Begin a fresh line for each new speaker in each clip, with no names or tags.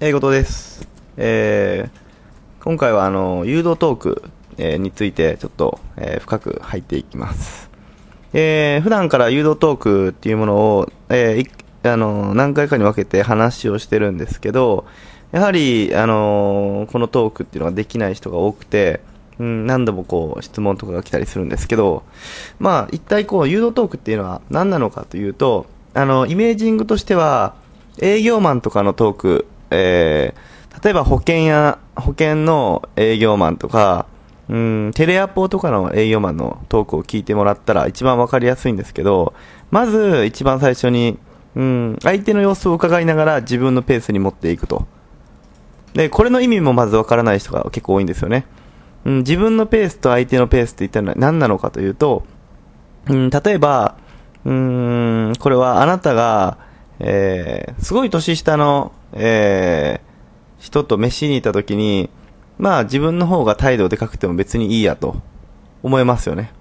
英語です。えー、今回はあの、誘導トーク、えー、についてちょっと、えー、深く入っていきます。えー、普段から誘導トークっていうものを、えー、あの、何回かに分けて話をしてるんですけど、やはり、あのこのトークっていうのができない人が多くて、うん、何度もこう質問とかが来たりするんですけど、まあ、一体こう誘導トークっていうのは何なのかというと、あの、イメージングとしては、営業マンとかのトークえー、例えば保険や、保険の営業マンとか、うん、テレアポとかの営業マンのトークを聞いてもらったら一番わかりやすいんですけど、まず一番最初に、うん、相手の様子を伺いながら自分のペースに持っていくと。で、これの意味もまずわからない人が結構多いんですよね。うん、自分のペースと相手のペースって一体何なのかというと、うん、例えば、うん、これはあなたが、えー、すごい年下のえー、人と飯に行った時に、まあ自分の方が態度でかくても別にいいやと思いますよね。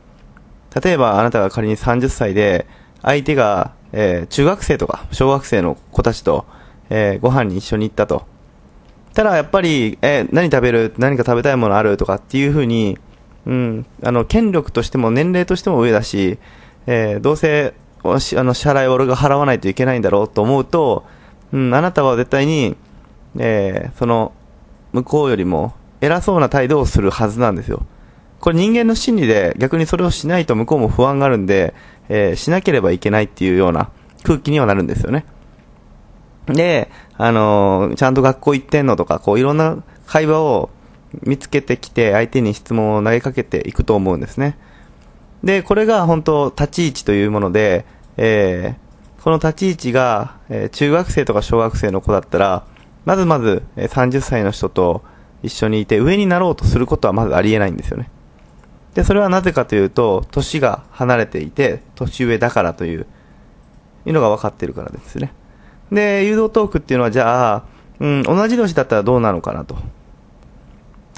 例えばあなたが仮に30歳で、相手が、えー、中学生とか小学生の子たちと、えー、ご飯に一緒に行ったと。ただやっぱり、えー、何食べる何か食べたいものあるとかっていうふうに、うん、あの、権力としても年齢としても上だし、えー、どうせ、あの、支払いを俺が払わないといけないんだろうと思うと、うん、あなたは絶対に、えー、その、向こうよりも偉そうな態度をするはずなんですよ。これ人間の心理で逆にそれをしないと向こうも不安があるんで、えー、しなければいけないっていうような空気にはなるんですよね。で、あのー、ちゃんと学校行ってんのとか、こういろんな会話を見つけてきて相手に質問を投げかけていくと思うんですね。で、これが本当立ち位置というもので、えこの立ち位置が、えー、中学生とか小学生の子だったら、まずまず、えー、30歳の人と一緒にいて上になろうとすることはまずありえないんですよね。で、それはなぜかというと、年が離れていて、年上だからという、いうのが分かってるからですね。で、誘導トークっていうのはじゃあ、うん、同じ年だったらどうなのかなと。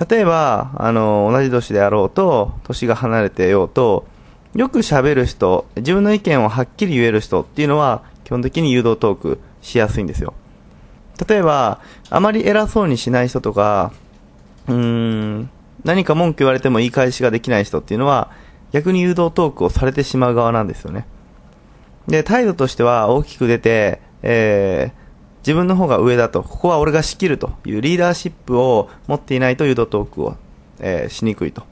例えば、あの、同じ年であろうと、年が離れてようと、よく喋る人、自分の意見をはっきり言える人っていうのは、基本的に誘導トークしやすいんですよ。例えば、あまり偉そうにしない人とか、うーん、何か文句言われても言い返しができない人っていうのは、逆に誘導トークをされてしまう側なんですよね。で、態度としては大きく出て、えー、自分の方が上だと、ここは俺が仕切るというリーダーシップを持っていないと誘導トークを、えー、しにくいと。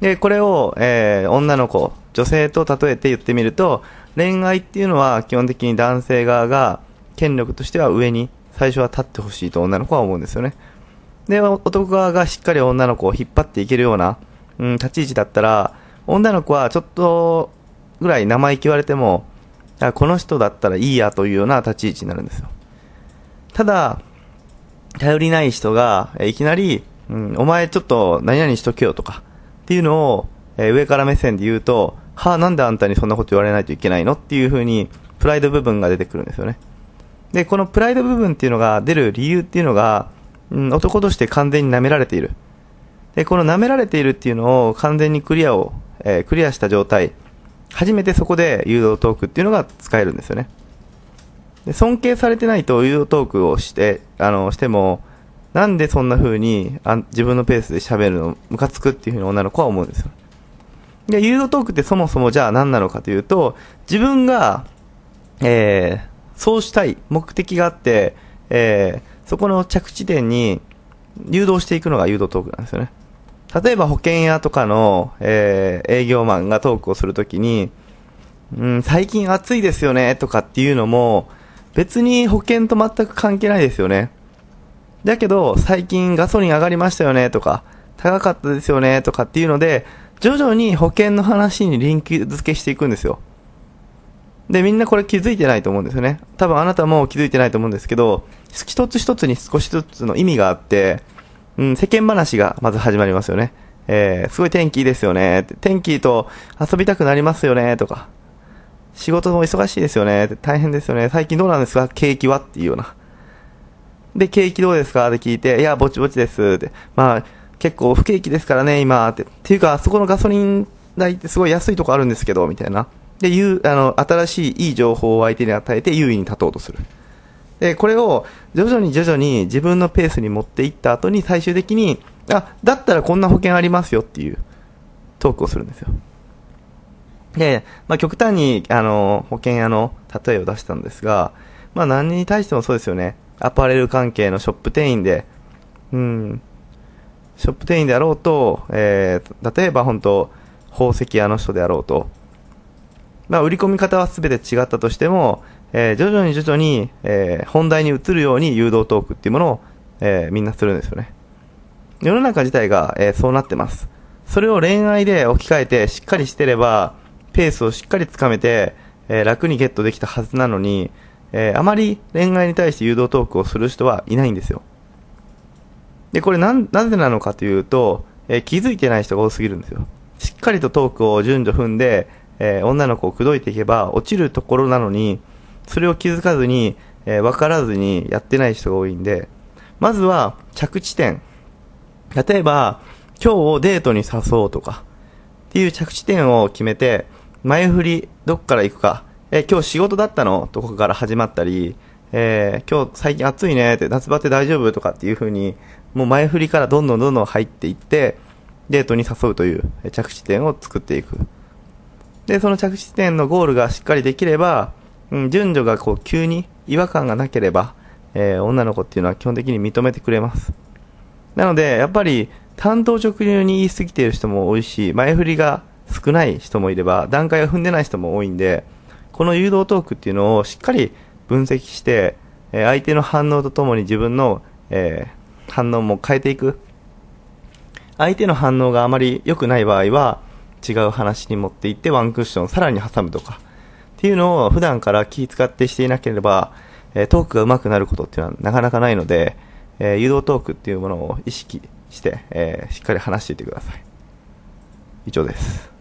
で、これを、えー、女の子、女性と例えて言ってみると、恋愛っていうのは基本的に男性側が権力としては上に最初は立ってほしいと女の子は思うんですよね。で、男側がしっかり女の子を引っ張っていけるような、うん、立ち位置だったら、女の子はちょっとぐらい生意気言われても、あこの人だったらいいやというような立ち位置になるんですよ。ただ、頼りない人が、いきなり、うん、お前ちょっと何々しとけよとか、っていうのを、え上から目線で言うと、はあ、なんであんたにそんなこと言われないといけないのっていう風に、プライド部分が出てくるんですよね。で、このプライド部分っていうのが出る理由っていうのが、うん、男として完全に舐められている。で、この舐められているっていうのを完全にクリアを、えー、クリアした状態、初めてそこで誘導トークっていうのが使えるんですよね。で、尊敬されてないと誘導トークをして、あの、しても、なんでそんな風にあ自分のペースで喋るのムカつくっていう風に女の子は思うんですよ。で、誘導トークってそもそもじゃあ何なのかというと、自分が、えー、そうしたい目的があって、えー、そこの着地点に誘導していくのが誘導トークなんですよね。例えば保険屋とかの、えー、営業マンがトークをするときに、うん、最近暑いですよねとかっていうのも、別に保険と全く関係ないですよね。だけど、最近ガソリン上がりましたよねとか、高かったですよねとかっていうので、徐々に保険の話にリンク付けしていくんですよ。で、みんなこれ気づいてないと思うんですよね。多分あなたも気づいてないと思うんですけど、一つ一つに少しずつの意味があって、うん、世間話がまず始まりますよね。えー、すごい天気いいですよね。天気と遊びたくなりますよね。とか、仕事も忙しいですよね。大変ですよね。最近どうなんですか？景気は？っていうような。で、景気どうですか？って聞いて、いや、ぼちぼちですって。まあ、結構不景気ですからね、今って。っていうか、あそこのガソリン代ってすごい安いとこあるんですけど、みたいな。で、いう、あの、新しいいい情報を相手に与えて優位に立とうとする。で、これを徐々に徐々に自分のペースに持っていった後に最終的に、あ、だったらこんな保険ありますよっていうトークをするんですよ。で、まあ、極端に、あの、保険屋の例えを出したんですが、まあ、何に対してもそうですよね。アパレル関係のショップ店員で、うん、ショップ店員であろうと、えー、例えば本当、宝石屋の人であろうと、まあ、売り込み方は全て違ったとしても、えー、徐々に徐々に、えー、本題に移るように誘導トークっていうものを、えー、みんなするんですよね。世の中自体が、えー、そうなってます。それを恋愛で置き換えてしっかりしてれば、ペースをしっかりつかめて、えー、楽にゲットできたはずなのに、えー、あまり恋愛に対して誘導トークをする人はいないんですよ。で、これな、なぜなのかというと、えー、気づいてない人が多すぎるんですよ。しっかりとトークを順序踏んで、えー、女の子を口説いていけば落ちるところなのに、それを気づかずに、えー、分からずにやってない人が多いんで、まずは着地点。例えば、今日をデートに誘おうとか、っていう着地点を決めて、前振り、どっから行くか、えー、今日仕事だったの？とかから始まったり、えー、今日最近暑いねって、夏バテ大丈夫とかっていう風に、もう前振りからどんどんどんどん入っていって、デートに誘うという着地点を作っていく。で、その着地点のゴールがしっかりできれば、うん、順序がこう急に違和感がなければ、えー、女の子っていうのは基本的に認めてくれます。なので、やっぱり担当直入に言い過ぎている人も多いし、前振りが少ない人もいれば、段階を踏んでない人も多いんで、この誘導トークっていうのをしっかり分析して、え、相手の反応とともに自分の、えー、反応も変えていく。相手の反応があまり良くない場合は、違う話に持っていってワンクッションさらに挟むとか、っていうのを普段から気遣ってしていなければ、えトークが上手くなることっていうのはなかなかないので、え誘導トークっていうものを意識して、えしっかり話していてください。以上です。